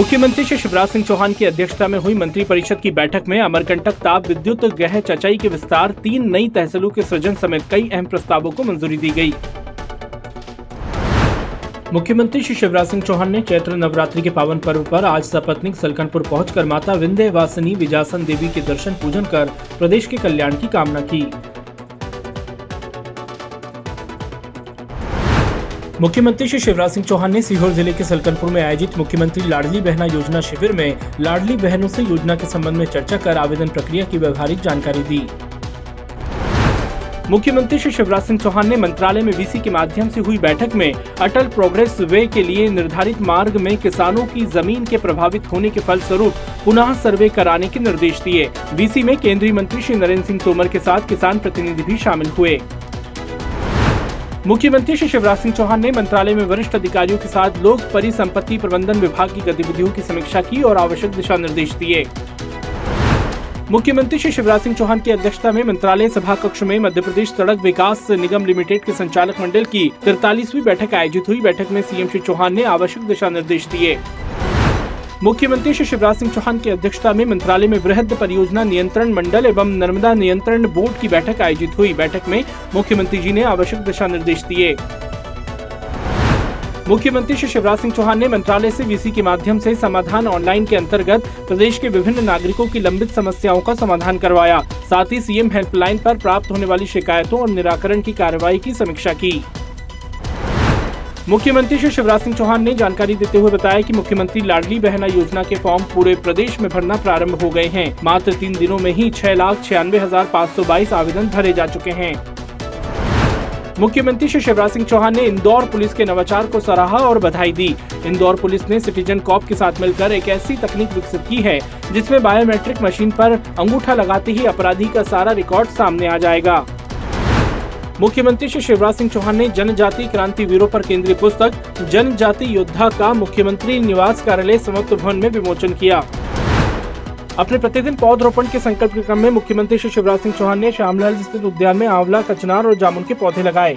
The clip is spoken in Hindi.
मुख्यमंत्री श्री शिवराज सिंह चौहान की अध्यक्षता में हुई मंत्री परिषद की बैठक में अमरकंटक ताप विद्युत गह चचाई के विस्तार, तीन नई तहसीलों के सृजन समेत कई अहम प्रस्तावों को मंजूरी दी गई। मुख्यमंत्री श्री शिवराज सिंह चौहान ने चैत्र नवरात्रि के पावन पर्व पर आज सपत्निक सलकनपुर पहुंचकर माता विंध्य वासिनी विजासन देवी के दर्शन पूजन कर प्रदेश के कल्याण की कामना की। मुख्यमंत्री श्री शिवराज सिंह चौहान ने सीहोर ज़िले के सलकनपुर में आयोजित मुख्यमंत्री लाडली बहना योजना शिविर में लाडली बहनों से योजना के संबंध में चर्चा कर आवेदन प्रक्रिया की व्यवहारिक जानकारी दी। मुख्यमंत्री श्री शिवराज सिंह चौहान ने मंत्रालय में वीसी के माध्यम से हुई बैठक में अटल प्रोग्रेस वे के लिए निर्धारित मार्ग में किसानों की ज़मीन के प्रभावित होने के फलस्वरूप पुनः सर्वे कराने के निर्देश दिए। वीसी में केंद्रीय मंत्री श्री नरेंद्र सिंह तोमर के साथ किसान प्रतिनिधि भी शामिल हुए। मुख्यमंत्री श्री शिवराज सिंह चौहान ने मंत्रालय में वरिष्ठ अधिकारियों के साथ लोक परिसंपत्ति प्रबंधन विभाग की गतिविधियों की समीक्षा की और आवश्यक दिशा निर्देश दिए। मुख्यमंत्री श्री शिवराज सिंह चौहान की अध्यक्षता में मंत्रालय सभा कक्ष में मध्य प्रदेश सड़क विकास निगम लिमिटेड के संचालक मंडल की तिरतालीसवीं बैठक आयोजित हुई। बैठक में सीएम श्री चौहान ने आवश्यक दिशा निर्देश दिए। मुख्यमंत्री श्री शिवराज सिंह चौहान की अध्यक्षता में मंत्रालय में वृहद परियोजना नियंत्रण मंडल एवं नर्मदा नियंत्रण बोर्ड की बैठक आयोजित हुई। बैठक में मुख्यमंत्री जी ने आवश्यक दिशा निर्देश दिए। मुख्यमंत्री श्री शिवराज सिंह चौहान ने मंत्रालय से वीसी के माध्यम से समाधान ऑनलाइन के अंतर्गत प्रदेश के विभिन्न नागरिकों की लंबित समस्याओं का समाधान करवाया। साथ ही सीएम हेल्पलाइन पर प्राप्त होने वाली शिकायतों और निराकरण की कार्रवाई की समीक्षा की। मुख्यमंत्री श्री शिवराज सिंह चौहान ने जानकारी देते हुए बताया कि मुख्यमंत्री लाडली बहना योजना के फॉर्म पूरे प्रदेश में भरना प्रारंभ हो गए हैं। मात्र तीन दिनों में ही छह लाख छियानवे हज़ार पाँच सौ बाईस आवेदन भरे जा चुके हैं। मुख्यमंत्री श्री शिवराज सिंह चौहान ने इंदौर पुलिस के नवाचार को सराहा और बधाई दी। इंदौर पुलिस ने सिटीजन कॉप के साथ मिलकर एक ऐसी तकनीक विकसित की है, जिसमें बायोमेट्रिक मशीन पर अंगूठा लगाते ही अपराधी का सारा रिकॉर्ड सामने आ जाएगा। मुख्यमंत्री श्री शिवराज सिंह चौहान ने जनजाति क्रांति वीरों पर केंद्रीय पुस्तक, जनजाति योद्धा का मुख्यमंत्री निवास कार्यालय समत्व भवन में विमोचन किया। अपने प्रतिदिन पौधरोपण के संकल्प के क्रम में मुख्यमंत्री श्री शिवराज सिंह चौहान ने श्यामलाल स्थित उद्यान में आंवला, कचनार और जामुन के पौधे लगाए।